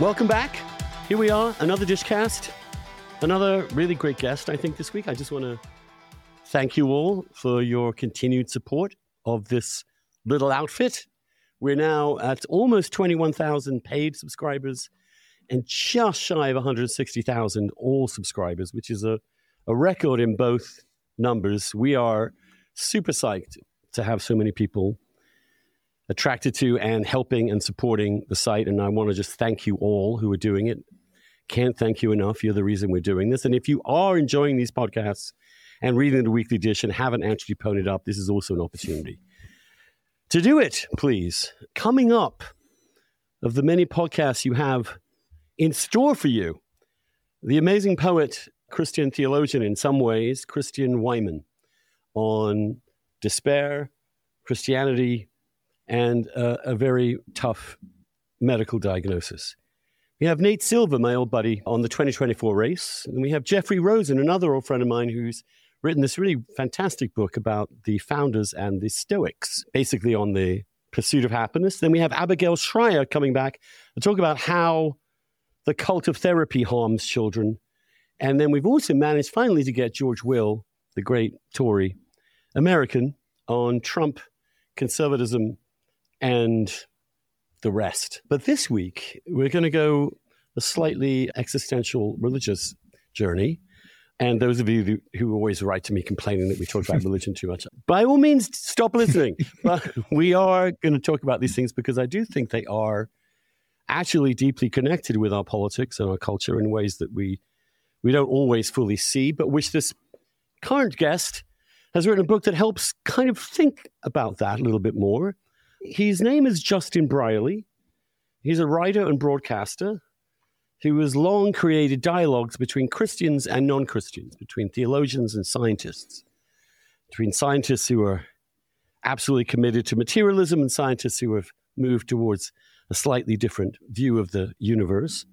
Welcome back. Here we are, another Dishcast. Another really great guest, I think, this week. I just want to thank you all for your continued support of this little outfit. We're now at almost 21,000 paid subscribers and just shy of 160,000 all subscribers, which is a, a record in both numbers. We are super psyched to have so many people attracted to and helping and supporting the site. And I want to just thank you all who are doing it. Can't thank you enough. You're the reason we're doing this. And if you are enjoying these podcasts and reading the weekly edition, haven't actually ponied up, this is also an opportunity to do it, please. Coming up of the many podcasts you have in store for you, the amazing poet, Christian theologian in some ways, Christian Wiman, on despair, Christianity, and a very tough medical diagnosis. We have Nate Silver, my old buddy, on the 2024 race. And we have Jeffrey Rosen, another old friend of mine who's written this really fantastic book about the founders and the Stoics, basically on the pursuit of happiness. Then we have Abigail Shrier coming back to talk about how the cult of therapy harms children. And then we've also managed finally to get George Will, the great Tory American, on Trump, conservatism, and the rest. But this week, we're going to go a slightly existential religious journey. And those of you who always write to me complaining that we talk about religion too much, by all means, stop listening. but we are going to talk about these things because I do think they are actually deeply connected with our politics and our culture in ways that we we don't always fully see, but which this current guest has written a book that helps kind of think about that a little bit more. His name is Justin Brierley. He's a writer and broadcaster who has long created dialogues between Christians and non Christians, between theologians and scientists, between scientists who are absolutely committed to materialism and scientists who have moved towards a slightly different view of the universe.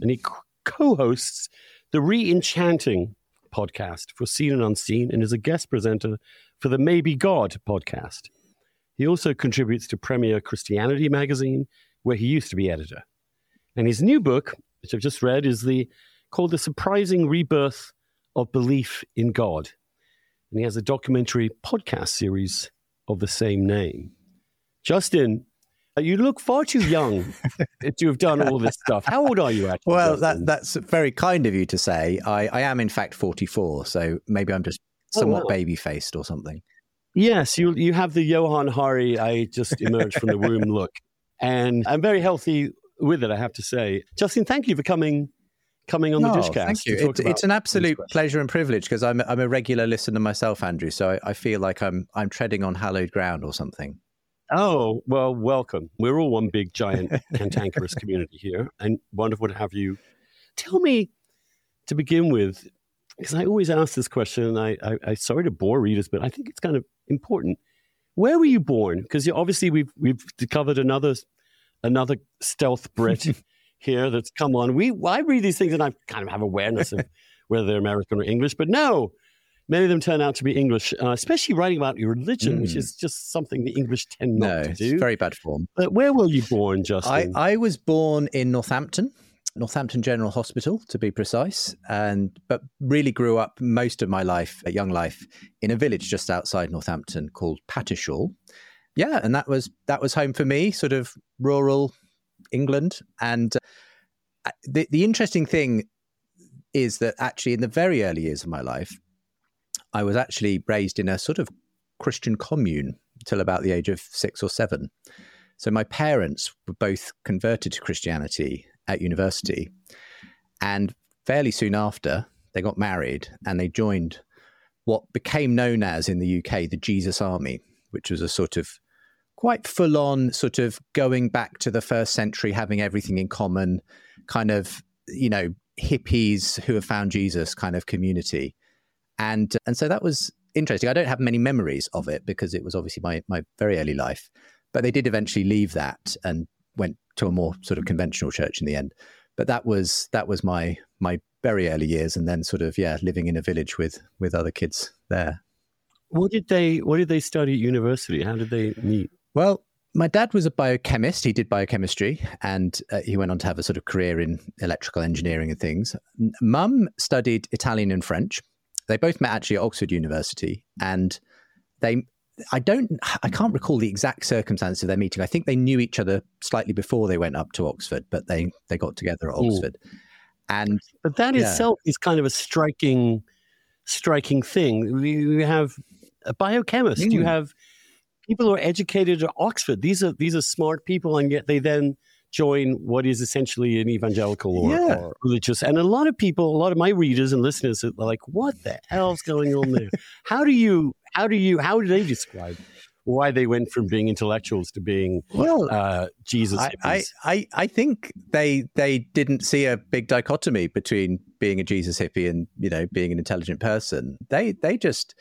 And he co hosts the Re Enchanting podcast for Seen and Unseen and is a guest presenter for the Maybe God podcast. He also contributes to Premier Christianity magazine, where he used to be editor. And his new book, which I've just read, is the called The Surprising Rebirth of Belief in God. And he has a documentary podcast series of the same name. Justin, you look far too young to have done all this stuff. How old are you actually? Well, that, that's very kind of you to say. I, I am, in fact, 44. So maybe I'm just oh, somewhat oh, wow. baby faced or something. Yes, you you have the Johann Hari, I just emerged from the womb look. And I'm very healthy with it, I have to say. Justin, thank you for coming coming on no, the Dishcast. Thank you. It, it's an absolute pleasure and privilege because I'm I'm a regular listener myself, Andrew. So I, I, feel like I'm I'm treading on hallowed ground or something. Oh well, welcome. We're all one big giant cantankerous community here, and wonderful to have you. Tell me to begin with, because I always ask this question, and I, I, I sorry to bore readers, but I think it's kind of important. Where were you born? Because obviously we've we've covered another another stealth Brit here that's come on. We I read these things and I kind of have awareness of whether they're American or English, but no, many of them turn out to be English, uh, especially writing about your religion, mm. which is just something the English tend not no, to do. very bad form. But where were you born, Justin? I, I was born in Northampton. Northampton General Hospital, to be precise, and but really grew up most of my life, a young life, in a village just outside Northampton called Tattershall. Yeah, and that was that was home for me, sort of rural England. And uh, the the interesting thing is that actually, in the very early years of my life, I was actually raised in a sort of Christian commune till about the age of six or seven. So my parents were both converted to Christianity at university. And fairly soon after, they got married and they joined what became known as in the UK the Jesus Army, which was a sort of quite full on sort of going back to the first century, having everything in common, kind of, you know, hippies who have found Jesus kind of community. And and so that was interesting. I don't have many memories of it because it was obviously my my very early life. But they did eventually leave that and went to a more sort of conventional church in the end. But that was that was my my very early years, and then sort of yeah, living in a village with with other kids there. What did they What did they study at university? How did they meet? Well, my dad was a biochemist. He did biochemistry and uh, he went on to have a sort of career in electrical engineering and things. Mum studied Italian and French. They both met actually at Oxford University and they I don't I can't recall the exact circumstances of their meeting. I think they knew each other slightly before they went up to Oxford, but they they got together at Oxford. And but that yeah. itself is kind of a striking striking thing. You have a biochemist, mm. you have people who are educated at Oxford. These are these are smart people, and yet they then join what is essentially an evangelical or, yeah. or, religious. And a lot of people, a lot of my readers and listeners are like, "What the hell's going on there? how do you? How do you? How do they describe?" Why they went from being intellectuals to being well, uh, Jesus. I, I, I, I think they they didn't see a big dichotomy between being a Jesus hippie and you know being an intelligent person. They they just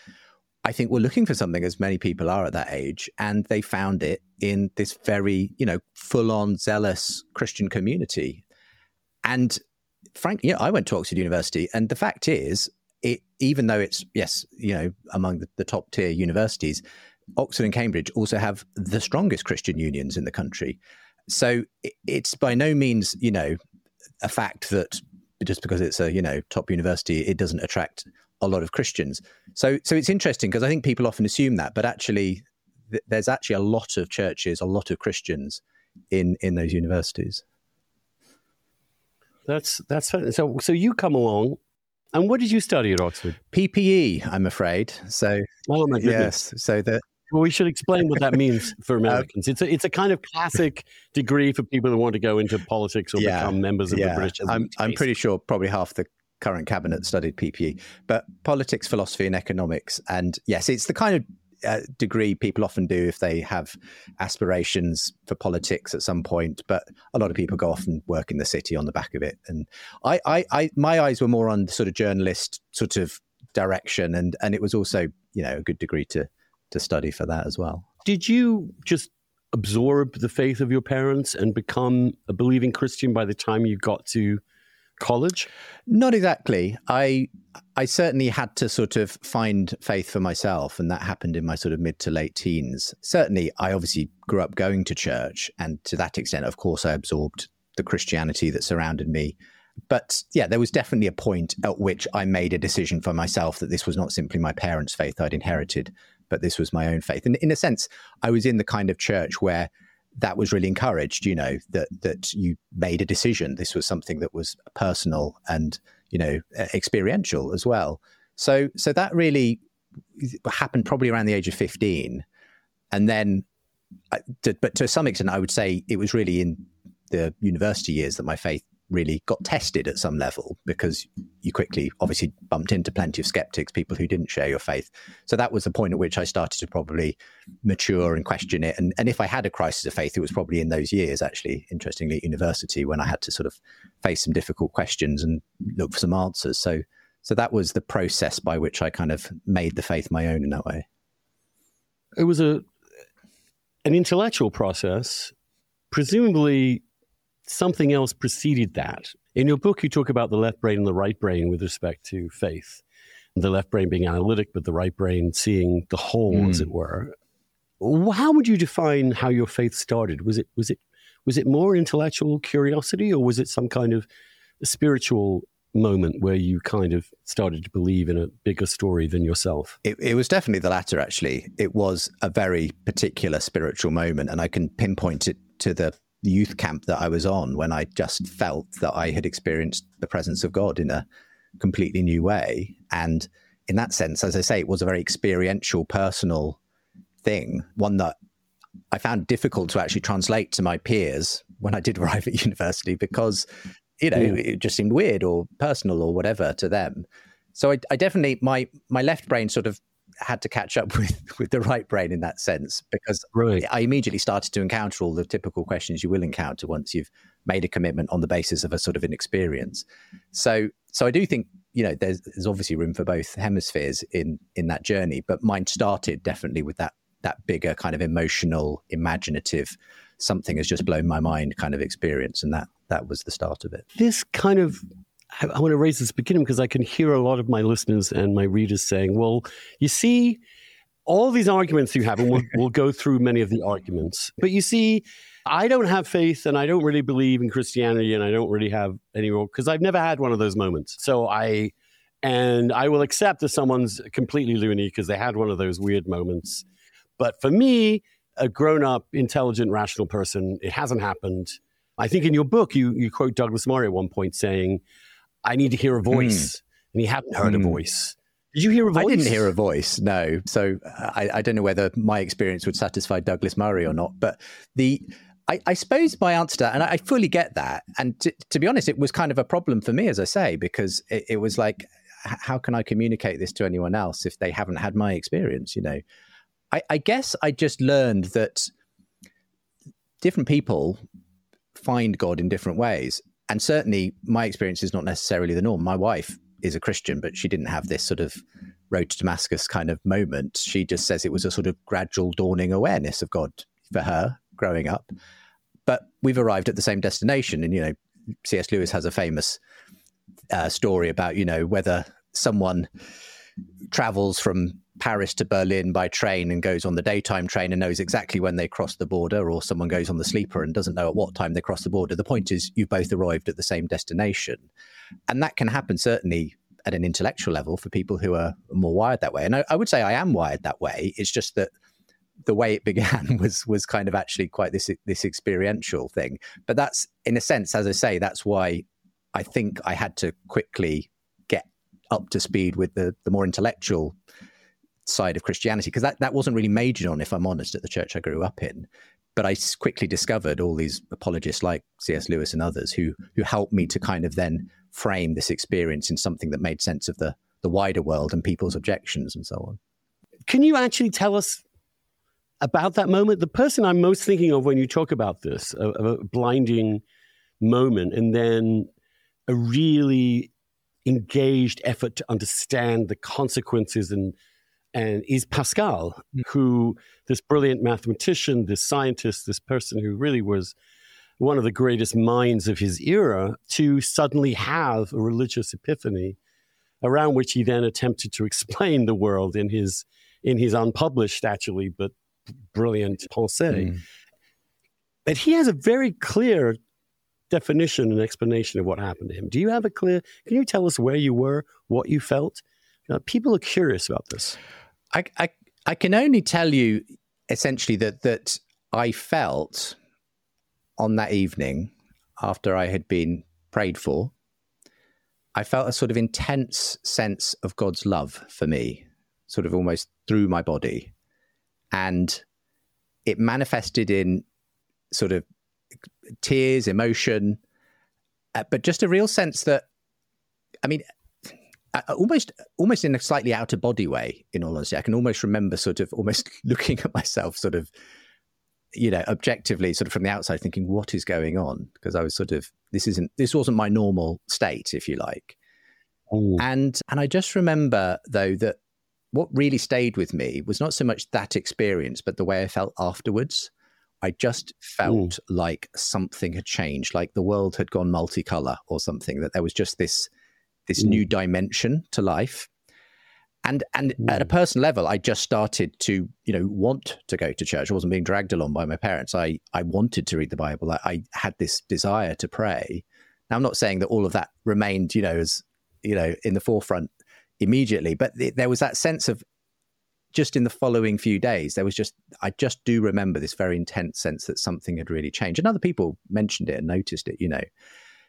I think we're looking for something, as many people are at that age, and they found it in this very, you know, full on zealous Christian community. And frankly, yeah, I went to Oxford University, and the fact is, it even though it's yes, you know, among the, the top tier universities, Oxford and Cambridge also have the strongest Christian unions in the country. So it's by no means, you know, a fact that just because it's a you know top university, it doesn't attract a lot of Christians. So, so it's interesting because I think people often assume that, but actually, th- there's actually a lot of churches, a lot of Christians in in those universities. That's that's so. So you come along, and what did you study at Oxford? PPE, I'm afraid. So, oh my goodness. Yes. So that well, we should explain what that means for uh, Americans. It's a, it's a kind of classic degree for people who want to go into politics or yeah, become members of yeah. the British. I'm, I'm pretty sure probably half the current cabinet studied PPE, but politics, philosophy, and economics. And yes, it's the kind of uh, degree people often do if they have aspirations for politics at some point. But a lot of people go off and work in the city on the back of it. And I, I, I my eyes were more on the sort of journalist sort of direction, and and it was also you know a good degree to to study for that as well. Did you just absorb the faith of your parents and become a believing Christian by the time you got to college? Not exactly. I I certainly had to sort of find faith for myself, and that happened in my sort of mid to late teens. Certainly, I obviously grew up going to church, and to that extent, of course, I absorbed the Christianity that surrounded me. But yeah, there was definitely a point at which I made a decision for myself that this was not simply my parents' faith I'd inherited, but this was my own faith. And in a sense, I was in the kind of church where that was really encouraged. You know that that you made a decision. This was something that was personal and you know experiential as well. So so that really happened probably around the age of fifteen, and then, uh, to, but to some extent, I would say it was really in the university years that my faith really got tested at some level because you quickly obviously bumped into plenty of skeptics, people who didn't share your faith. So that was the point at which I started to probably mature and question it. And, and if I had a crisis of faith, it was probably in those years, actually, interestingly, at university when I had to sort of face some difficult questions and look for some answers. So so that was the process by which I kind of made the faith my own in that way. It was a an intellectual process, presumably something else preceded that. In your book, you talk about the left brain and the right brain with respect to faith. The left brain being analytic, but the right brain seeing the whole, mm. as it were. How would you define how your faith started? Was it was it was it more intellectual curiosity, or was it some kind of spiritual moment where you kind of started to believe in a bigger story than yourself? It, it, was definitely the latter, actually. It was a very particular spiritual moment, and I can pinpoint it to the youth camp that I was on when I just felt that I had experienced the presence of God in a completely new way. And in that sense, as I say, it was a very experiential, personal thing, one that I found difficult to actually translate to my peers when I did arrive at university because, you know, mm. it just seemed weird or personal or whatever to them. So I, I definitely my my left brain sort of had to catch up with with the right brain in that sense because right. I immediately started to encounter all the typical questions you will encounter once you've made a commitment on the basis of a sort of an experience. So so I do think you know there's there's obviously room for both hemispheres in in that journey, but mine started definitely with that that bigger kind of emotional, imaginative, something has just blown my mind kind of experience, and that that was the start of it. This kind of I, want to raise this beginning because I can hear a lot of my listeners and my readers saying, well, you see, all these arguments you have, and we'll, we'll go through many of the arguments. But you see, I don't have faith and I don't really believe in Christianity and I don't really have any more because I've never had one of those moments. So I, and I will accept that someone's completely loony because they had one of those weird moments. But for me, a grown up, intelligent, rational person, it hasn't happened. I think in your book, you, you quote Douglas Murray at one point saying, I need to hear a voice. Mm. And he hadn't heard mm. a hmm. voice. Did you hear a voice? I didn't hear a voice, no. So I, I, don't know whether my experience would satisfy Douglas Murray or not. But the I, I, suppose my answer to that, and I fully get that. And to, to, be honest, it was kind of a problem for me, as I say, because it, it was like, how can I communicate this to anyone else if they haven't had my experience? You know, I, I guess I just learned that different people find God in different ways. And certainly my experience is not necessarily the norm. My wife is a Christian, but she didn't have this sort of road to Damascus kind of moment. She just says it was a sort of gradual dawning awareness of God for her growing up. But we've arrived at the same destination. And, you know, C.S. Lewis has a famous uh, story about, you know, whether someone travels from Paris to Berlin by train and goes on the daytime train and knows exactly when they cross the border, or someone goes on the sleeper and doesn't know at what time they cross the border. The point is, you've both arrived at the same destination. And that can happen certainly at an intellectual level for people who are more wired that way. And I, I would say I am wired that way. It's just that the way it began was was kind of actually quite this this experiential thing. But that's in a sense, as I say, that's why I think I had to quickly get up to speed with the the more intellectual side of Christianity because that, that wasn't really majored on, if I'm honest, at the church I grew up in. But I quickly discovered all these apologists like C.S. Lewis and others who who helped me to kind of then frame this experience in something that made sense of the the wider world and people's objections and so on. Can you actually tell us about that moment? The person I'm most thinking of when you talk about this, a, a blinding moment, and then a really engaged effort to understand the consequences and and is Pascal, mm. who this brilliant mathematician, this scientist, this person who really was one of the greatest minds of his era, to suddenly have a religious epiphany around which he then attempted to explain the world in his in his unpublished, actually, but brilliant pensée. Mm. But he has a very clear definition and explanation of what happened to him. Do you have a clear? Can you tell us where you were, what you felt? You people are curious about this. I, I, I can only tell you essentially that that I felt on that evening after I had been prayed for, I felt a sort of intense sense of God's love for me, sort of almost through my body. And it manifested in sort of tears, emotion, uh, but just a real sense that, I mean, almost almost in a slightly out of body way in all honesty i can almost remember sort of almost looking at myself sort of you know objectively sort of from the outside thinking what is going on because i was sort of this isn't this wasn't my normal state if you like Ooh. and and i just remember though that what really stayed with me was not so much that experience but the way i felt afterwards I just felt Ooh. like something had changed, like the world had gone multicolor or something, that there was just this this mm. new dimension to life. And and mm. at a personal level, I just started to, you know, want to go to church. I wasn't being dragged along by my parents. I, I wanted to read the Bible. I, I had this desire to pray. Now, I'm not saying that all of that remained, you know, as you know, in the forefront immediately, but th- there was that sense of just in the following few days, there was just, I just do remember this very intense sense that something had really changed. And other people mentioned it and noticed it, you know.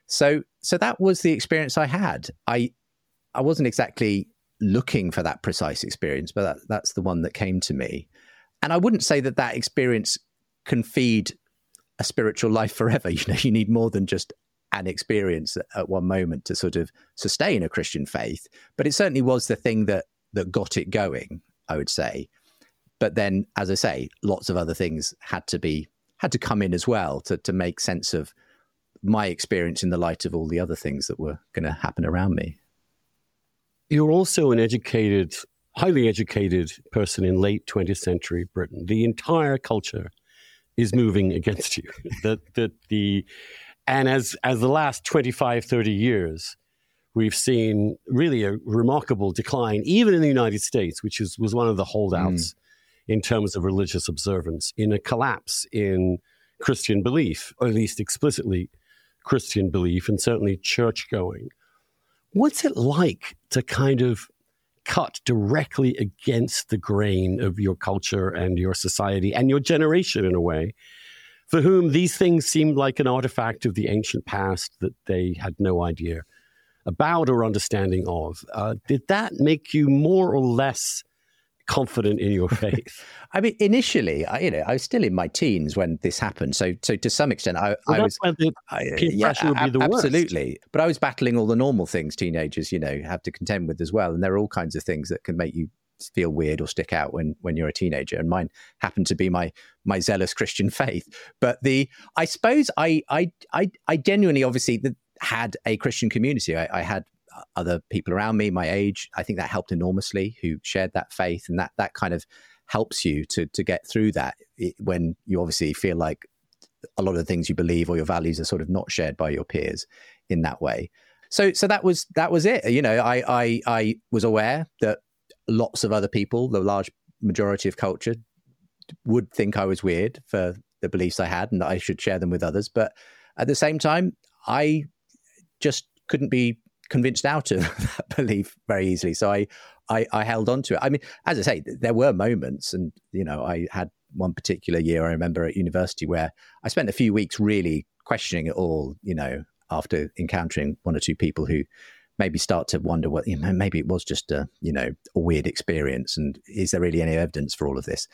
So so that was the experience I had. I I wasn't exactly looking for that precise experience, but that, that's the one that came to me. And I wouldn't say that that experience can feed a spiritual life forever. You know, you need more than just an experience at one moment to sort of sustain a Christian faith. But it certainly was the thing that that got it going. I would say. But then, as I say, lots of other things had to be had to come in as well to to make sense of my experience in the light of all the other things that were going to happen around me. You're also an educated, highly educated person in late 20th century Britain. The entire culture is moving against you. that that the and as as the last 25 30 years we've seen really a remarkable decline even in the United States which is was one of the holdouts mm. in terms of religious observance, in a collapse in Christian belief, or at least explicitly Christian belief, and certainly church going. What's it like to kind of cut directly against the grain of your culture and your society and your generation in a way, for whom these things seemed like an artifact of the ancient past that they had no idea about or understanding of. Uh, did that make you more or less confident in your faith? I mean, initially, I, you know, I was still in my teens when this happened. So, so to some extent, I, well, I was. The uh, yeah, absolutely. Worst. But I was battling all the normal things teenagers, you know, have to contend with as well. And there are all kinds of things that can make you feel weird or stick out when when you're a teenager and mine happened to be my my zealous christian faith but the i suppose i i i, I genuinely obviously had a christian community I, I had other people around me my age i think that helped enormously who shared that faith and that that kind of helps you to to get through that when you obviously feel like a lot of the things you believe or your values are sort of not shared by your peers in that way. So so that was that was it. You know i i i was aware that lots of other people the large majority of culture would think i was weird for the beliefs i had and that i should share them with others but at the same time i just couldn't be convinced out of that belief very easily. So I, I, I held on to it. I mean, as I say, there were moments, and you know, I had one particular year I remember at university where I spent a few weeks really questioning it all. You know, after encountering one or two people who maybe start to wonder what you know, maybe it was just a you know a weird experience, and is there really any evidence for all of this?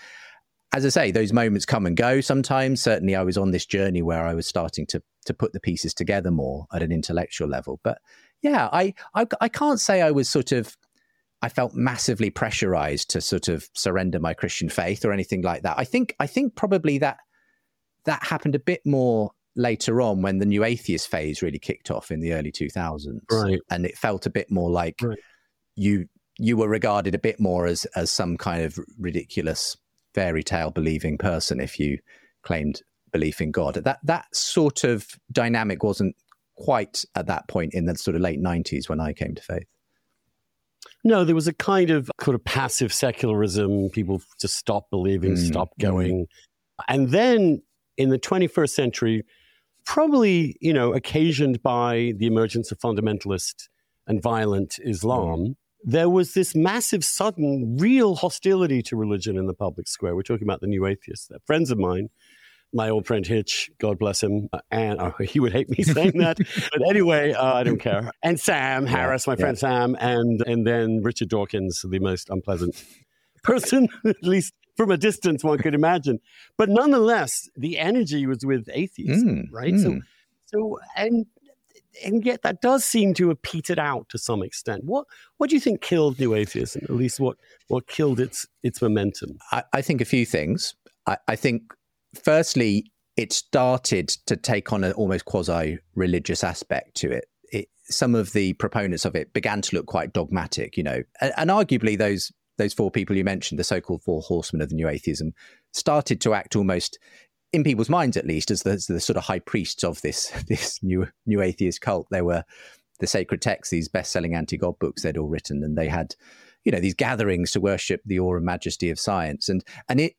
As I say, those moments come and go. Sometimes, certainly, I was on this journey where I was starting to to put the pieces together more at an intellectual level, but yeah, I, I, I can't say I was sort of I felt massively pressurized to sort of surrender my Christian faith or anything like that. I think I think probably that that happened a bit more later on when the new atheist phase really kicked off in the early 2000s. Right. And it felt a bit more like right. you you were regarded a bit more as as some kind of ridiculous fairy tale believing person if you claimed belief in God. That that sort of dynamic wasn't quite at that point in the sort of late 90s when I came to faith. No, there was a kind of sort of passive secularism. People just stopped believing, mm. stopped mm. going. And then in the 21st century, probably, you know, occasioned by the emergence of fundamentalist and violent Islam, mm. there was this massive, sudden, real hostility to religion in the public square. We're talking about the new atheists. They're friends of mine my old friend Hitch, God bless him, uh, and oh, he would hate me saying that, but anyway, uh, I don't care. And Sam Harris, my friend yeah. Sam, and and then Richard Dawkins, the most unpleasant person, at least from a distance one could imagine. But nonetheless, the energy was with atheism, mm, right? Mm. So, so and and yet that does seem to have petered out to some extent. What what do you think killed new atheism? At least what what killed its its momentum? I, I think a few things. I, I think firstly, it started to take on an almost quasi religious aspect to it. it. Some of the proponents of it began to look quite dogmatic, you know, and, and arguably those those four people you mentioned, the so-called four horsemen of the new atheism, started to act almost in people's minds, at least, as the, as the sort of high priests of this this new new atheist cult. They were the sacred texts, these best-selling anti-God books they'd all written, and they had, you know, these gatherings to worship the awe and majesty of science, and and it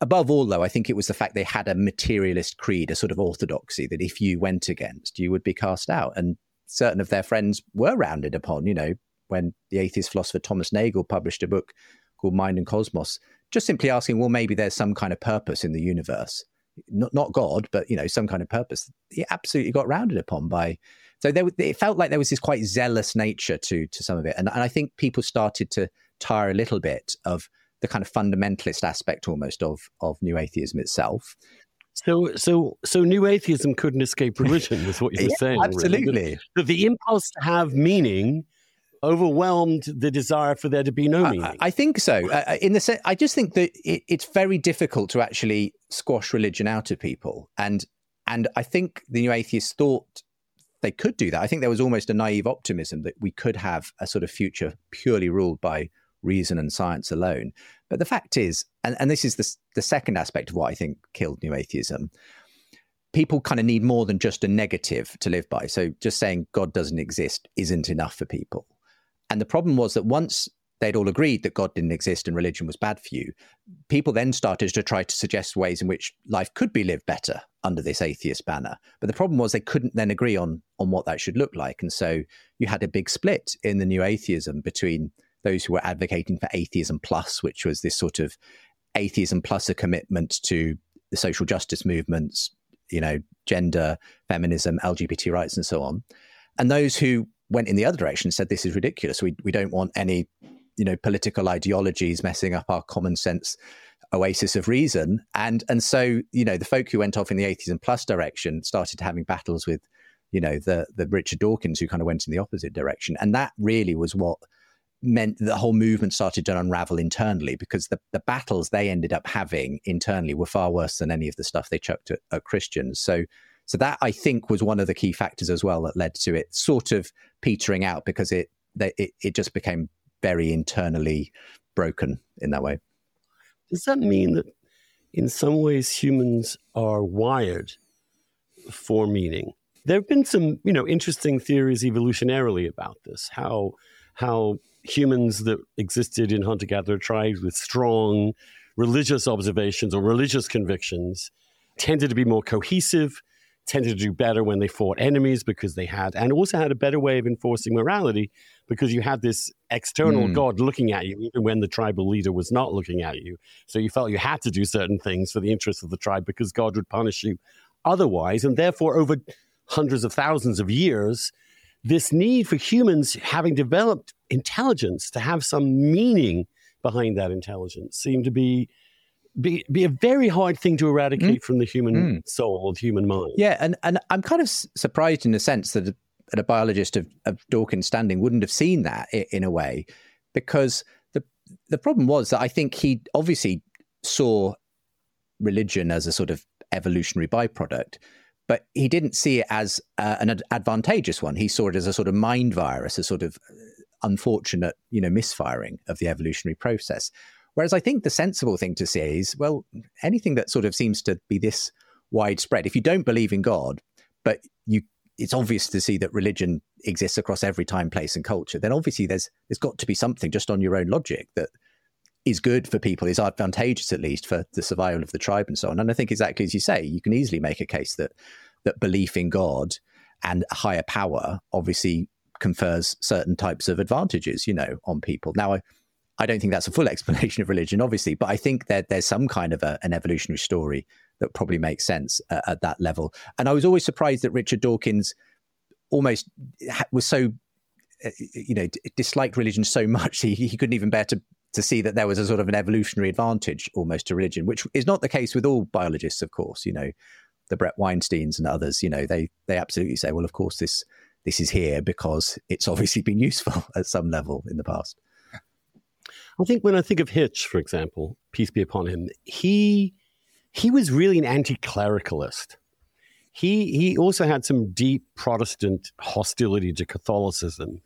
above all, though, I think it was the fact they had a materialist creed, a sort of orthodoxy that if you went against, you would be cast out. And certain of their friends were rounded upon, you know, when the atheist philosopher Thomas Nagel published a book called Mind and Cosmos, just simply asking, well, maybe there's some kind of purpose in the universe. Not, not God, but, you know, some kind of purpose. He absolutely got rounded upon by. So there, it felt like there was this quite zealous nature to to some of it. And, and I think people started to tire a little bit of the kind of fundamentalist aspect almost of of new atheism itself. So, so, so, new atheism couldn't escape religion, is what you were yeah, saying. Absolutely, really. the, the, impulse to have meaning overwhelmed the desire for there to be no meaning. I, I think so. Uh, uh in the sense, I just think that it, it's very difficult to actually squash religion out of people, and and I think the new atheists thought they could do that. I think there was almost a naive optimism that we could have a sort of future purely ruled by reason and science alone. But the fact is, and, and this is the, the second aspect of what I think killed new atheism, people kind of need more than just a negative to live by. So just saying God doesn't exist isn't enough for people. And the problem was that once they'd all agreed that God didn't exist and religion was bad for you, people then started to try to suggest ways in which life could be lived better under this atheist banner. But the problem was they couldn't then agree on on what that should look like, and so you had a big split in the new atheism between those who were advocating for atheism plus, which was this sort of atheism plus a commitment to the social justice movements, you know, gender, feminism, LGBT rights, and so on, and those who went in the other direction said this is ridiculous. We we don't want any you know political ideologies messing up our common sense oasis of reason. And and so you know the folk who went off in the atheism plus direction started having battles with you know the the richard dawkins who kind of went in the opposite direction. And that really was what meant the whole movement started to unravel internally because the, the battles they ended up having internally were far worse than any of the stuff they chucked at, at christians so so that i think was one of the key factors as well that led to it sort of petering out because it it, it just became very internally broken in that way. Does that mean that in some ways humans are wired for meaning? There have been some, you know, interesting theories evolutionarily about this. How how humans that existed in hunter-gatherer tribes with strong religious observations or religious convictions tended to be more cohesive, tended to do better when they fought enemies because they had, and also had a better way of enforcing morality because you had this external mm. God looking at you, even when the tribal leader was not looking at you. So you felt you had to do certain things for the interests of the tribe because God would punish you otherwise. And therefore, over hundreds of thousands of years, this need for humans having developed intelligence to have some meaning behind that intelligence seemed to be be, be a very hard thing to eradicate mm. from the human mm. soul, the human mind. Yeah, and, and I'm kind of surprised in a sense that that a biologist of, of Dawkins' standing wouldn't have seen that in a way, because the the problem was that I think he obviously saw religion as a sort of evolutionary byproduct, but he didn't see it as uh, an ad- advantageous one. He saw it as a sort of mind virus, a sort of unfortunate, you know, misfiring of the evolutionary process. Whereas I think the sensible thing to say is, well, anything that sort of seems to be this widespread, if you don't believe in God, but you it's obvious to see that religion exists across every time, place, and culture, then obviously there's there's got to be something just on your own logic that is good for people, is advantageous at least for the survival of the tribe and so on. And I think exactly as you say, you can easily make a case that that belief in God and higher power obviously confers certain types of advantages, you know, on people. Now, I, I don't think that's a full explanation of religion, obviously, but I think that there's some kind of a, an evolutionary story that probably makes sense at, at that level. And I was always surprised that Richard Dawkins almost was so, uh, you know, disliked religion so much he, he couldn't even bear to to see that there was a sort of an evolutionary advantage almost to religion, which is not the case with all biologists, of course. You know, the Brett Weinsteins and others, you know, they they absolutely say, well, of course this this is here because it's obviously been useful at some level in the past. I think when I think of Hitch, for example, peace be upon him, he he was really an anti-clericalist. He he also had some deep Protestant hostility to Catholicism,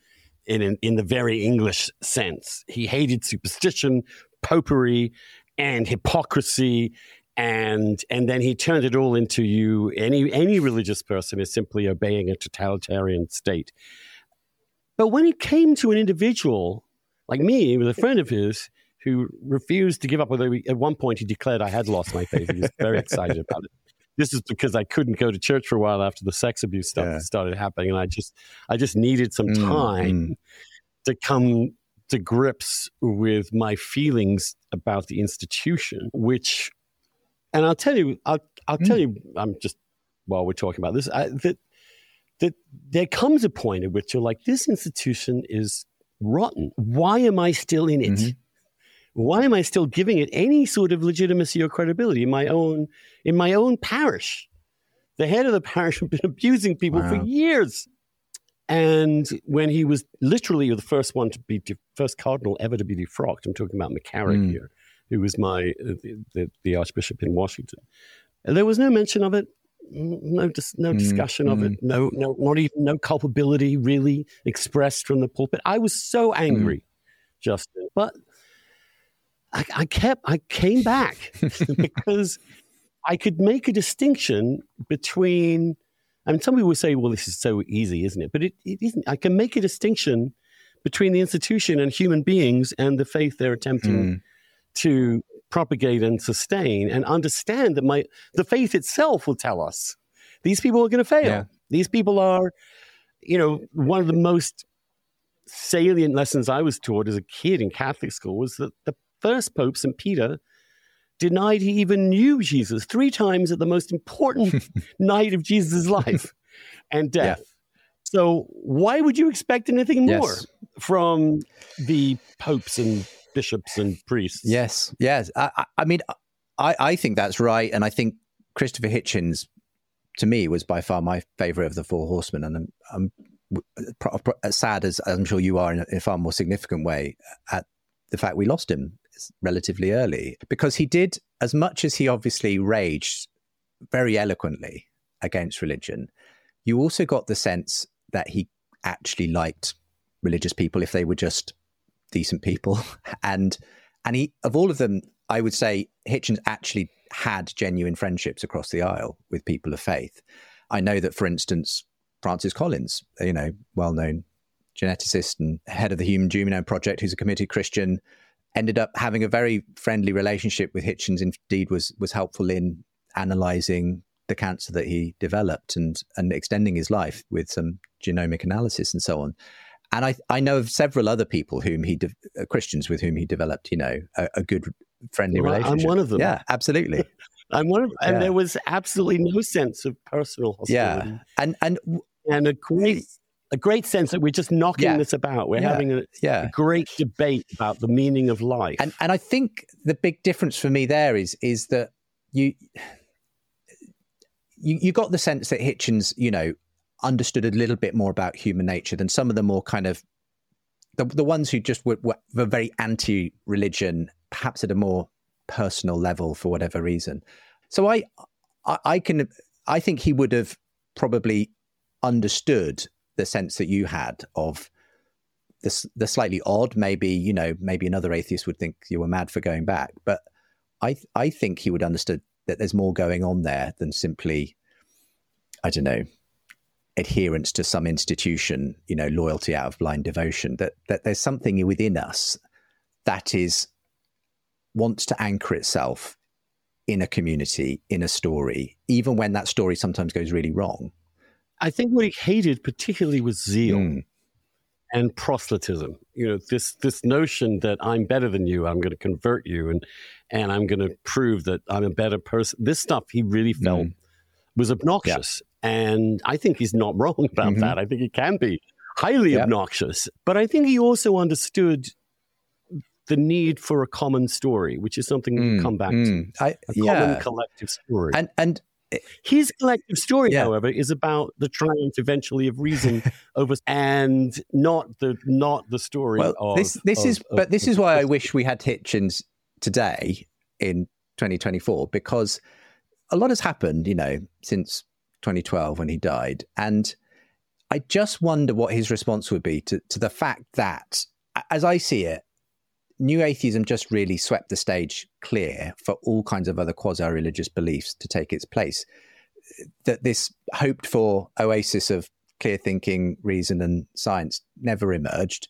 in in, in the very English sense. He hated superstition, popery, and hypocrisy, and and then he turned it all into you. Any any religious person is simply obeying a totalitarian state. But when it came to an individual like me, with a friend of his, who refused to give up. Although at one point he declared I had lost my faith. He was very excited about it. This is because I couldn't go to church for a while after the sex abuse stuff yeah. started happening, and I just I just needed some mm, time mm. to come to grips with my feelings about the institution, which, and I'll tell you, I'll I'll mm. tell you, I'm just while we're talking about this, I, that that there comes a point at which you're like, this institution is rotten. Why am I still in it? Mm-hmm why am I still giving it any sort of legitimacy or credibility in my own in my own parish? The head of the parish had been abusing people wow. for years. And when he was literally the first one to be the first cardinal ever to be defrocked, I'm talking about McCarrick mm. here, who was my uh, the, the, Archbishop in Washington. There was no mention of it, no dis, no hmm. discussion mm. of it, hmm. no no not even no culpability really expressed from the pulpit. I was so angry, mm. Justin. But I, I kept, I came back because I could make a distinction between, I mean, some people would say, well, this is so easy, isn't it? But it, it isn't. I can make a distinction between the institution and human beings and the faith they're attempting mm. to propagate and sustain and understand that my the faith itself will tell us these people are going to fail. Yeah. These people are, you know, one of the most salient lessons I was taught as a kid in Catholic school was that the first Pope, St. Peter, denied he even knew Jesus three times at the most important night of Jesus' life and death. Yeah. So, why would you expect anything more yes. from the popes and bishops and priests? Yes, yes. I, I mean, I, I think that's right. And I think Christopher Hitchens to me was by far my favorite of the four horsemen and i'm, I'm as sad as i'm sure you are in a, far more significant way at the fact we lost him relatively early because he did as much as he obviously raged very eloquently against religion you also got the sense that he actually liked religious people if they were just decent people and and he of all of them i would say hitchens actually had genuine friendships across the aisle with people of faith. I know that, for instance, Francis Collins, you know, well known geneticist and head of the Human Genome Project, who's a committed Christian, ended up having a very friendly relationship with Hitchens. Indeed, was was helpful in analysing the cancer that he developed and and extending his life with some genomic analysis and so on. And I I know of several other people whom he de- uh, Christians with whom he developed, you know, a, a good friendly well, relationship. I'm one of them. Yeah, absolutely. I'm one of, and yeah. there was absolutely no sense of personal hostility. Yeah, and and and a great a great sense that we're just knocking yeah. this about. We're yeah. having a, yeah. a, great debate about the meaning of life. And and I think the big difference for me there is is that you you you got the sense that Hitchens, you know, understood a little bit more about human nature than some of the more kind of the the ones who just were, were very anti-religion perhaps at a more personal level for whatever reason. So I, I, I can, I think he would have probably understood the sense that you had of the, the slightly odd, maybe, you know, maybe another atheist would think you were mad for going back. But I, I think he would understood that there's more going on there than simply, I don't know, adherence to some institution, you know, loyalty out of blind devotion, that, that there's something within us that is wants to anchor itself in a community, in a story, even when that story sometimes goes really wrong. I think what he hated particularly was zeal mm. and proselytism. You know, this this notion that I'm better than you, I'm going to convert you, and and I'm going to prove that I'm a better person. This stuff he really felt mm. was obnoxious, yeah. and I think he's not wrong about mm-hmm. that. I think it can be highly yeah. obnoxious, but I think he also understood the need for a common story, which is something mm, we come back mm. to. I, a yeah. common collective story. And and his collective story, yeah. however, is about the triumph eventually of reason over and not the not the story well, of this this of, is of, but this is why I wish we had Hitchens today in 2024 because a lot has happened, you know, since 2012 when he died. And I just wonder what his response would be to, to the fact that, as I see it, New atheism just really swept the stage clear for all kinds of other quasi religious beliefs to take its place. That this hoped for oasis of clear thinking, reason, and science never emerged.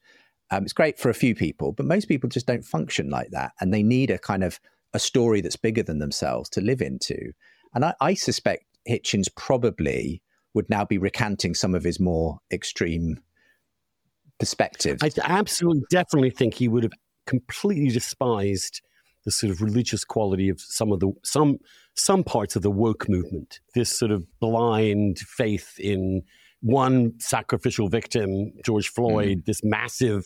Um, it's great for a few people, but most people just don't function like that. And they need a kind of a story that's bigger than themselves to live into. And I, I suspect Hitchens probably would now be recanting some of his more extreme perspectives. I absolutely definitely think he would have completely despised the sort of religious quality of some of the some some parts of the woke movement. This sort of blind faith in one sacrificial victim, George Floyd, mm. this massive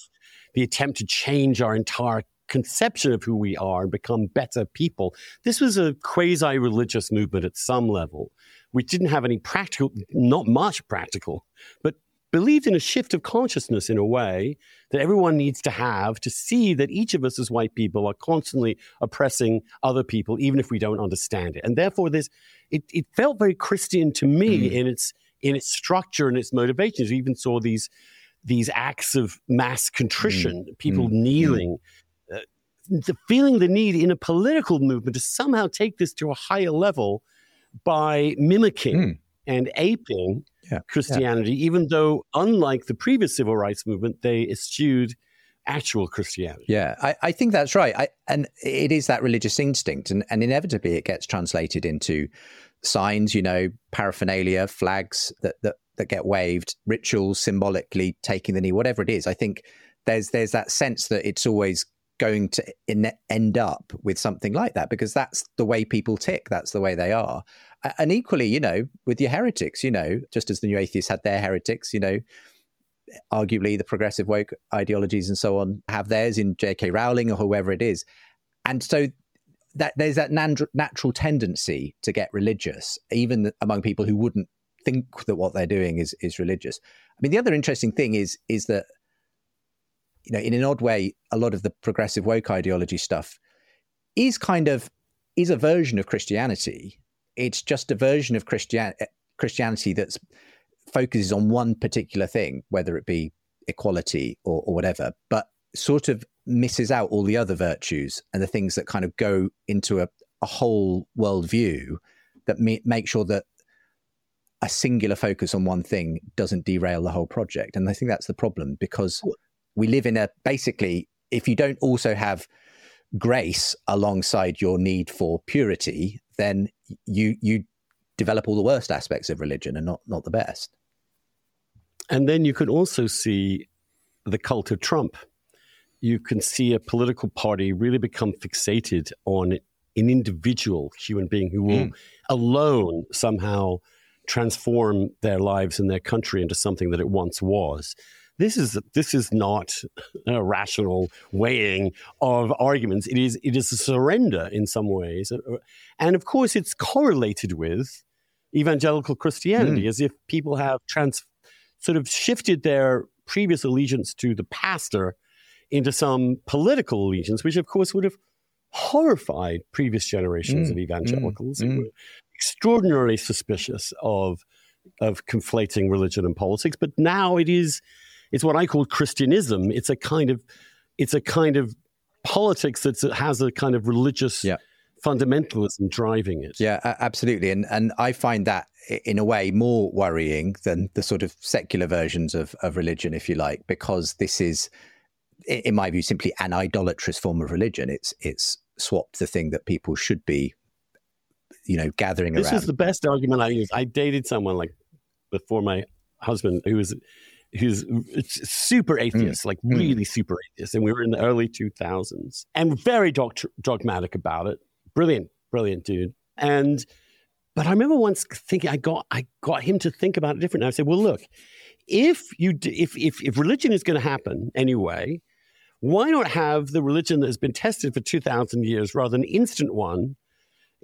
the attempt to change our entire conception of who we are and become better people. This was a quasi religious movement at some level. We didn't have any practical, not much practical, but believed in a shift of consciousness in a way that everyone needs to have to see that each of us as white people are constantly oppressing other people, even if we don't understand it. And therefore, this it, it felt very Christian to me mm. in its in its structure and its motivations. We even saw these these acts of mass contrition, mm. people mm. kneeling. Uh, the feeling the need in a political movement to somehow take this to a higher level by mimicking mm. and aping yeah. Christianity, yeah. even though, unlike the previous civil rights movement, they eschewed actual Christianity. Yeah, I, I think that's right. I, and it is that religious instinct, and, and inevitably it gets translated into signs, you know, paraphernalia, flags that, that, that get waved, rituals, symbolically taking the knee, whatever it is. I think there's there's that sense that it's always going to in, end up with something like that because that's the way people tick. That's the way they are. And equally, you know, with your heretics, you know, just as the new atheists had their heretics, you know, arguably the progressive woke ideologies and so on have theirs in J.K. Rowling or whoever it is. And so that there's that natural tendency to get religious, even among people who wouldn't think that what they're doing is is religious. I mean, the other interesting thing is is that you know, in an odd way, a lot of the progressive woke ideology stuff is kind of is a version of Christianity. It's just a version of Christian eh, Christianity that focuses on one particular thing, whether it be equality or, or whatever, but sort of misses out all the other virtues and the things that kind of go into a, a whole worldview that me, make sure that a singular focus on one thing doesn't derail the whole project. And I think that's the problem because we live in a basically, if you don't also have grace alongside your need for purity, then you you develop all the worst aspects of religion and not not the best. And then you can also see the cult of Trump. You can see a political party really become fixated on an individual human being who will mm. alone somehow transform their lives and their country into something that it once was this is this is not a rational weighing of arguments. It is it is a surrender in some ways, and of course, it's correlated with evangelical Christianity, mm. as if people have trans sort of shifted their previous allegiance to the pastor into some political allegiance, which of course would have horrified previous generations mm. of evangelicals mm. who were extraordinarily suspicious of of conflating religion and politics. But now it is it's what I call Christianism. It's a kind of it's a kind of politics that has a kind of religious yeah. fundamentalism driving it. Yeah, absolutely. And and I find that in a way more worrying than the sort of secular versions of, of religion, if you like, because this is, in my view, simply an idolatrous form of religion. It's it's swapped the thing that people should be, you know, gathering this around. This is the best argument I use. I dated someone like before my husband who was who's super atheist, mm. like mm. really super atheist. And we were in the early 2000s and very dogmatic about it. Brilliant, brilliant dude. And, but I remember once thinking, I got, I got him to think about it differently. I said, well, look, if you, if, if, if religion is going to happen anyway, why not have the religion that has been tested for 2000 years rather than an instant one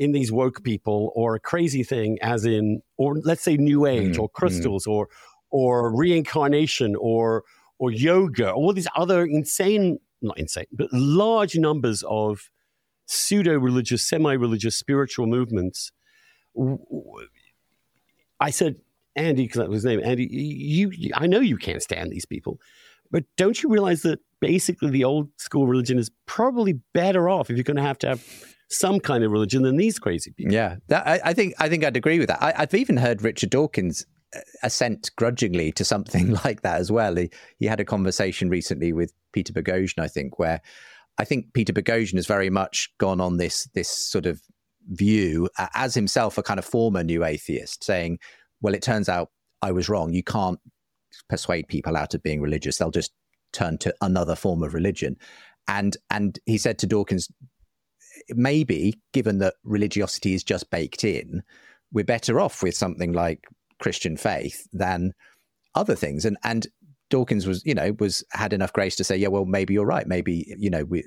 in these woke people or a crazy thing as in or let's say new age mm, or crystals mm. or or reincarnation or or yoga, all these other insane, not insane, but large numbers of pseudo religious, semi religious, spiritual movements. I said, Andy, because that was his name, Andy, you, you, I know you can't stand these people, but don't you realize that basically the old school religion is probably better off if you're going to have to have some kind of religion than these crazy people? Yeah, that, I, I, think I think I'd agree with that. I, have even heard Richard Dawkins assent grudgingly to something like that as well. He, he had a conversation recently with Peter Boghossian, I think, where I think Peter Boghossian has very much gone on this this sort of view uh, as himself a kind of former new atheist, saying, "Well, it turns out I was wrong. You can't persuade people out of being religious; they'll just turn to another form of religion." And and he said to Dawkins, maybe given that religiosity is just baked in, we're better off with something like Christian faith than other things. And and Dawkins was, you know, was had enough grace to say, yeah, well, maybe you're right. Maybe you know we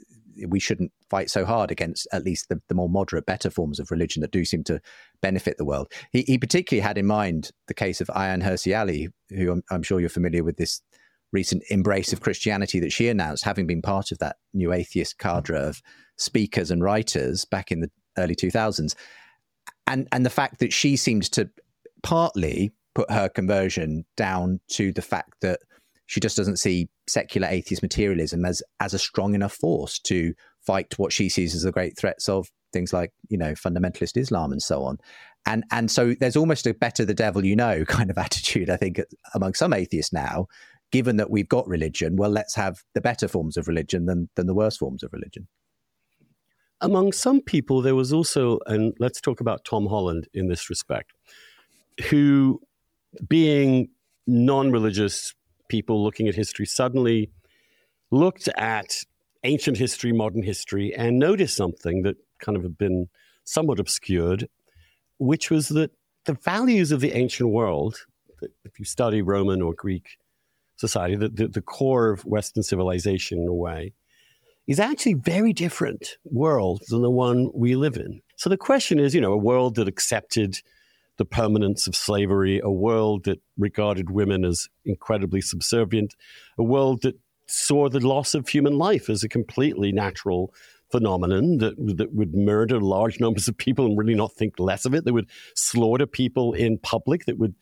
we shouldn't fight so hard against at least the, the more moderate, better forms of religion that do seem to benefit the world. He, he particularly had in mind the case of Ayaan Hirsi Ali, who I'm, I'm sure you're familiar with this recent embrace of Christianity that she announced, having been part of that new atheist cadre of speakers and writers back in the early 2000s. And, and the fact that she seemed to partly put her conversion down to the fact that she just doesn't see secular atheist materialism as as a strong enough force to fight what she sees as the great threats of things like you know fundamentalist Islam and so on. And and so there's almost a better the devil you know kind of attitude, I think, among some atheists now. Given that we've got religion, well, let's have the better forms of religion than than the worst forms of religion. Among some people, there was also, and let's talk about Tom Holland in this respect, who, being non-religious people looking at history, suddenly looked at ancient history, modern history, and noticed something that kind of had been somewhat obscured, which was that the values of the ancient world, if you study Roman or Greek society, the, the, the core of Western civilization in a way, is actually very different world than the one we live in. So the question is, you know, a world that accepted the permanence of slavery, a world that regarded women as incredibly subservient, a world that saw the loss of human life as a completely natural phenomenon that, that would murder large numbers of people and really not think less of it, that would slaughter people in public, that would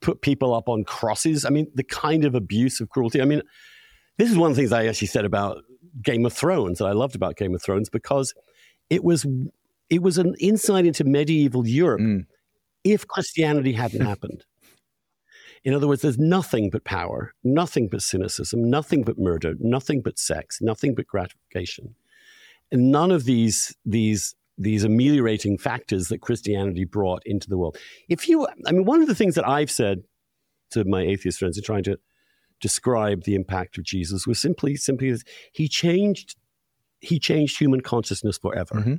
put people up on crosses. I mean, the kind of abuse of cruelty. I mean, this is one of the things I actually said about Game of Thrones that I loved about Game of Thrones because it was it was an insight into medieval Europe mm. If Christianity hadn't happened. In other words, there's nothing but power, nothing but cynicism, nothing but murder, nothing but sex, nothing but gratification. And none of these, these, these ameliorating factors that Christianity brought into the world. If you, I mean, one of the things that I've said to my atheist friends in trying to describe the impact of Jesus was simply, simply that he changed, he changed human consciousness forever. Mm-hmm.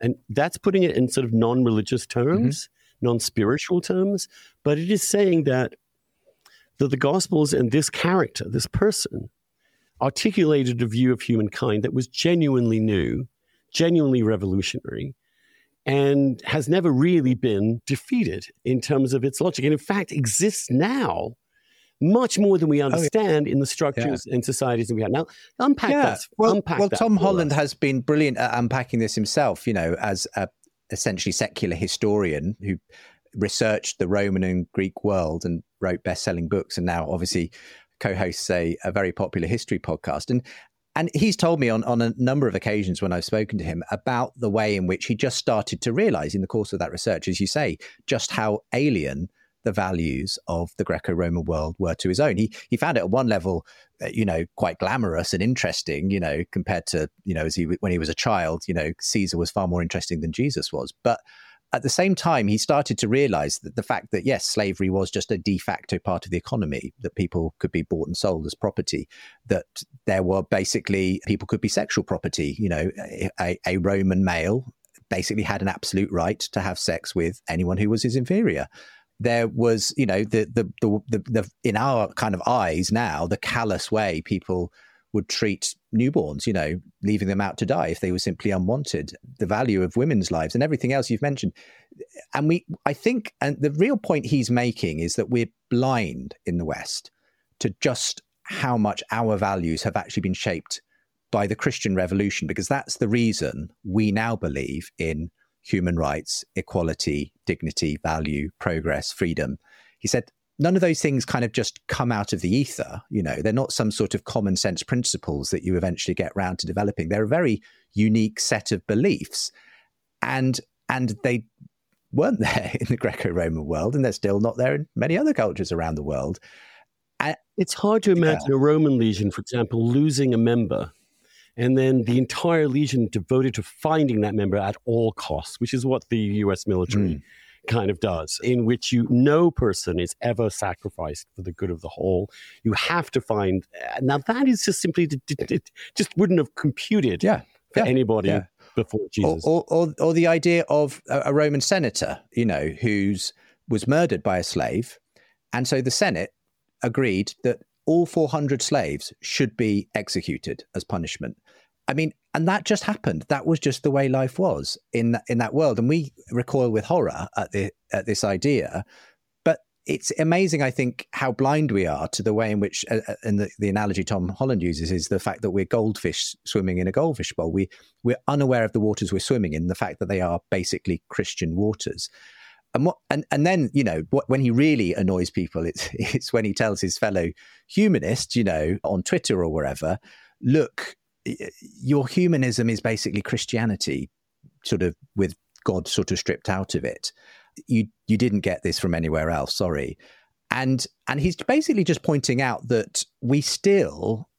And that's putting it in sort of non religious terms. Mm-hmm non spiritual terms, but it is saying that, that the Gospels and this character, this person, articulated a view of humankind that was genuinely new, genuinely revolutionary, and has never really been defeated in terms of its logic. And in fact, exists now much more than we understand oh, yeah. in the structures yeah. and societies that we have. Now, unpack yeah. that. Well, unpack well Tom Holland us. has been brilliant at unpacking this himself, you know, as a essentially secular historian who researched the Roman and Greek world and wrote best-selling books, and now obviously co-hosts a, a very popular history podcast. And and he's told me on, on a number of occasions when I've spoken to him about the way in which he just started to realize in the course of that research, as you say, just how alien the values of the Greco-Roman world were to his own. He he found it at one level, uh, you know, quite glamorous and interesting, you know, compared to you know as he when he was a child, you know, Caesar was far more interesting than Jesus was, but at the same time, he started to realize that the fact that, yes, slavery was just a de facto part of the economy, that people could be bought and sold as property, that there were basically people could be sexual property. You know, a, a Roman male basically had an absolute right to have sex with anyone who was his inferior there was, you know, the, the the the, the, in our kind of eyes now, the callous way people would treat newborns, you know, leaving them out to die if they were simply unwanted, the value of women's lives and everything else you've mentioned. And we, I think, and the real point he's making is that we're blind in the West to just how much our values have actually been shaped by the Christian revolution, because that's the reason we now believe in human rights, equality, dignity, value, progress, freedom. He said, none of those things kind of just come out of the ether. You know, they're not some sort of common sense principles that you eventually get round to developing. They're a very unique set of beliefs. And and they weren't there in the Greco-Roman world, and they're still not there in many other cultures around the world. And, it's hard to imagine yeah. a Roman legion, for example, losing a member and then the entire legion devoted to finding that member at all costs, which is what the U.S. military mm kind of does, in which you no person is ever sacrificed for the good of the whole. You have to find now that is just simply it just wouldn't have computed yeah, for yeah, anybody yeah. before Jesus, or, or, or the idea of a Roman senator, you know, who's was murdered by a slave, and so the Senate agreed that all 400 slaves should be executed as punishment. I mean, and that just happened. That was just the way life was in in that world, and we recoil with horror at the at this idea. But it's amazing, I think, how blind we are to the way in which, uh, uh, and the, the analogy Tom Holland uses is the fact that we're goldfish swimming in a goldfish bowl. We we're unaware of the waters we're swimming in, the fact that they are basically Christian waters. And what, and and then you know what, when he really annoys people, it's it's when he tells his fellow humanists, you know, on Twitter or wherever, look, your humanism is basically Christianity. sort of with God sort of stripped out of it. You you didn't get this from anywhere else. Sorry, and and he's basically just pointing out that we still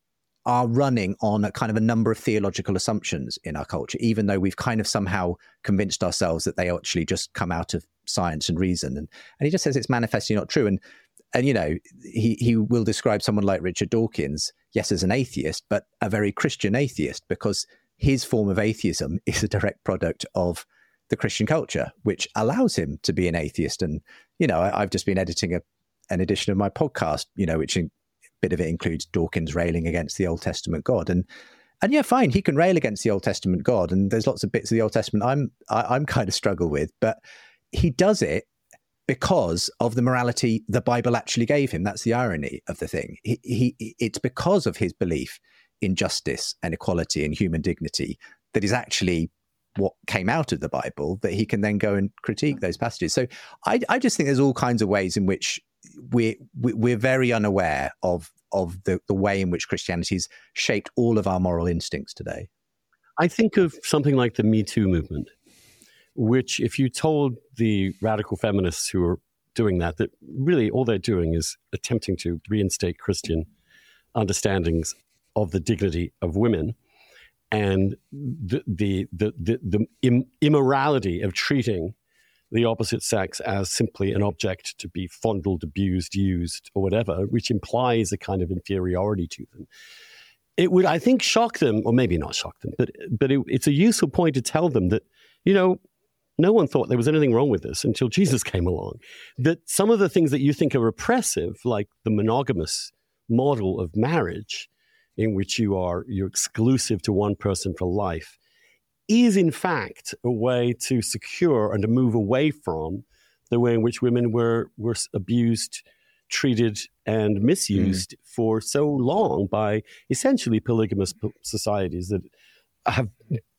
are running on a kind of a number of theological assumptions in our culture, even though we've kind of somehow convinced ourselves that they actually just come out of science and reason. And and he just says it's manifestly not true. And and you know he he will describe someone like Richard Dawkins, yes, as an atheist, but a very Christian atheist because his form of atheism is a direct product of the Christian culture, which allows him to be an atheist. And you know, I, have just been editing a an edition of my podcast, you know, which in, bit of it includes Dawkins railing against the Old Testament God, and and yeah, fine, he can rail against the Old Testament God, and there's lots of bits of the Old Testament I'm I, am i am kind of struggle with, but he does it because of the morality the Bible actually gave him. That's the irony of the thing. He, he it's because of his belief in justice and equality and human dignity that is actually what came out of the Bible that he can then go and critique those passages. So I, I just think there's all kinds of ways in which we're we're very unaware of of the, the way in which Christianity's shaped all of our moral instincts today. I think of something like the Me Too movement, which if you told the radical feminists who are doing that that really all they're doing is attempting to reinstate Christian understandings of the dignity of women and the the the the, the immorality of treating the opposite sex as simply an object to be fondled, abused, used, or whatever, which implies a kind of inferiority to them. It would, I think, shock them, or maybe not shock them, but but it, it's a useful point to tell them that you know no one thought there was anything wrong with this until Jesus came along. That some of the things that you think are oppressive, like the monogamous model of marriage, in which you are you're exclusive to one person for life, is in fact a way to secure and to move away from the way in which women were were abused, treated, and misused mm. for so long by essentially polygamous societies that have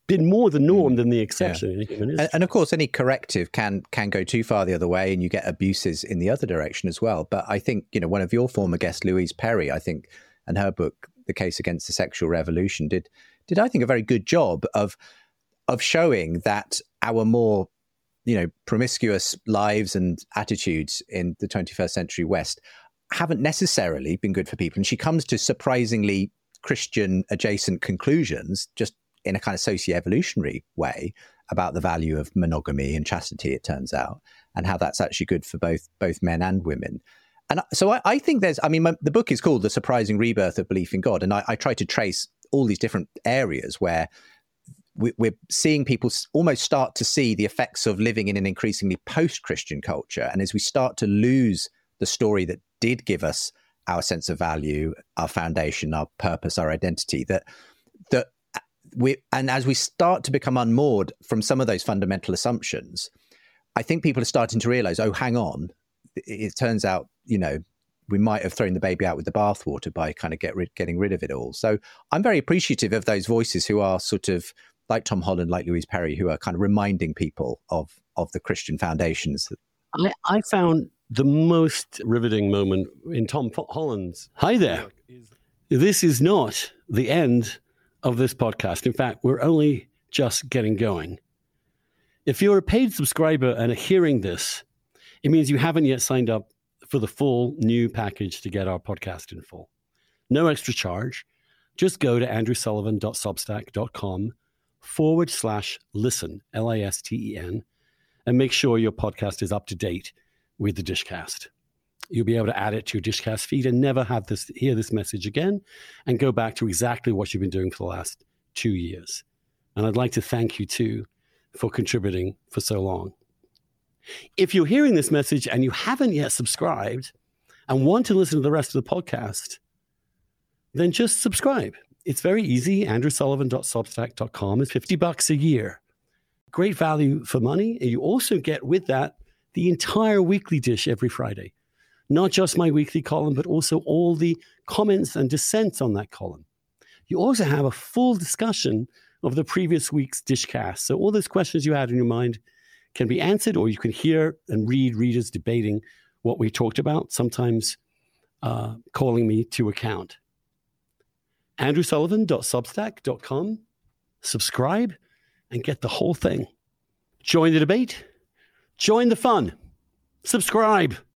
been more the norm mm. than the exception. Yeah. And, and, of course, any corrective can can go too far the other way, and you get abuses in the other direction as well. But I think you know one of your former guests, Louise Perry, I think, and her book, "The Case Against the Sexual Revolution," did did I think a very good job of of showing that our more you know promiscuous lives and attitudes in the 21st century west haven't necessarily been good for people. And she comes to surprisingly christian adjacent conclusions just in a kind of socio-evolutionary way about the value of monogamy and chastity it turns out and how that's actually good for both both men and women. And so I, I think there's i mean my, the book is called the surprising rebirth of belief in god and I, I try to trace all these different areas where we're seeing people almost start to see the effects of living in an increasingly post-Christian culture, and as we start to lose the story that did give us our sense of value, our foundation, our purpose, our identity, that that uh, we and as we start to become unmoored from some of those fundamental assumptions, I think people are starting to realize, oh, hang on, it turns out, you know, we might have thrown the baby out with the bathwater by kind of get rid, getting rid of it all. So I'm very appreciative of those voices who are sort of like Tom Holland, like Louise Perry, who are kind of reminding people of of the Christian foundations. I, I found the most riveting moment in Tom Holland's. Hi there. This is not the end of this podcast. In fact, we're only just getting going. If you're a paid subscriber and are hearing this, it means you haven't yet signed up for the full new package to get our podcast in full. No extra charge. Just go to andrewsullivan.substack.com forward slash listen, L I S T E N, and make sure your podcast is up to date with the Dishcast. You'll be able to add it to your Dishcast feed and never have this hear this message again and go back to exactly what you've been doing for the last two years. And I'd like to thank you too for contributing for so long. If you're hearing this message and you haven't yet subscribed and want to listen to the rest of the podcast, then just subscribe it's very easy. AndrewSullivan.substack.com is 50 bucks a year. Great value for money. And you also get with that the entire weekly dish every Friday. Not just my weekly column, but also all the comments and dissents on that column. You also have a full discussion of the previous week's dishcast. So all those questions you had in your mind can be answered, or you can hear and read readers debating what we talked about, sometimes uh, calling me to account andrewsullivan.substack.com. Subscribe and get the whole thing. Join the debate, join the fun, subscribe.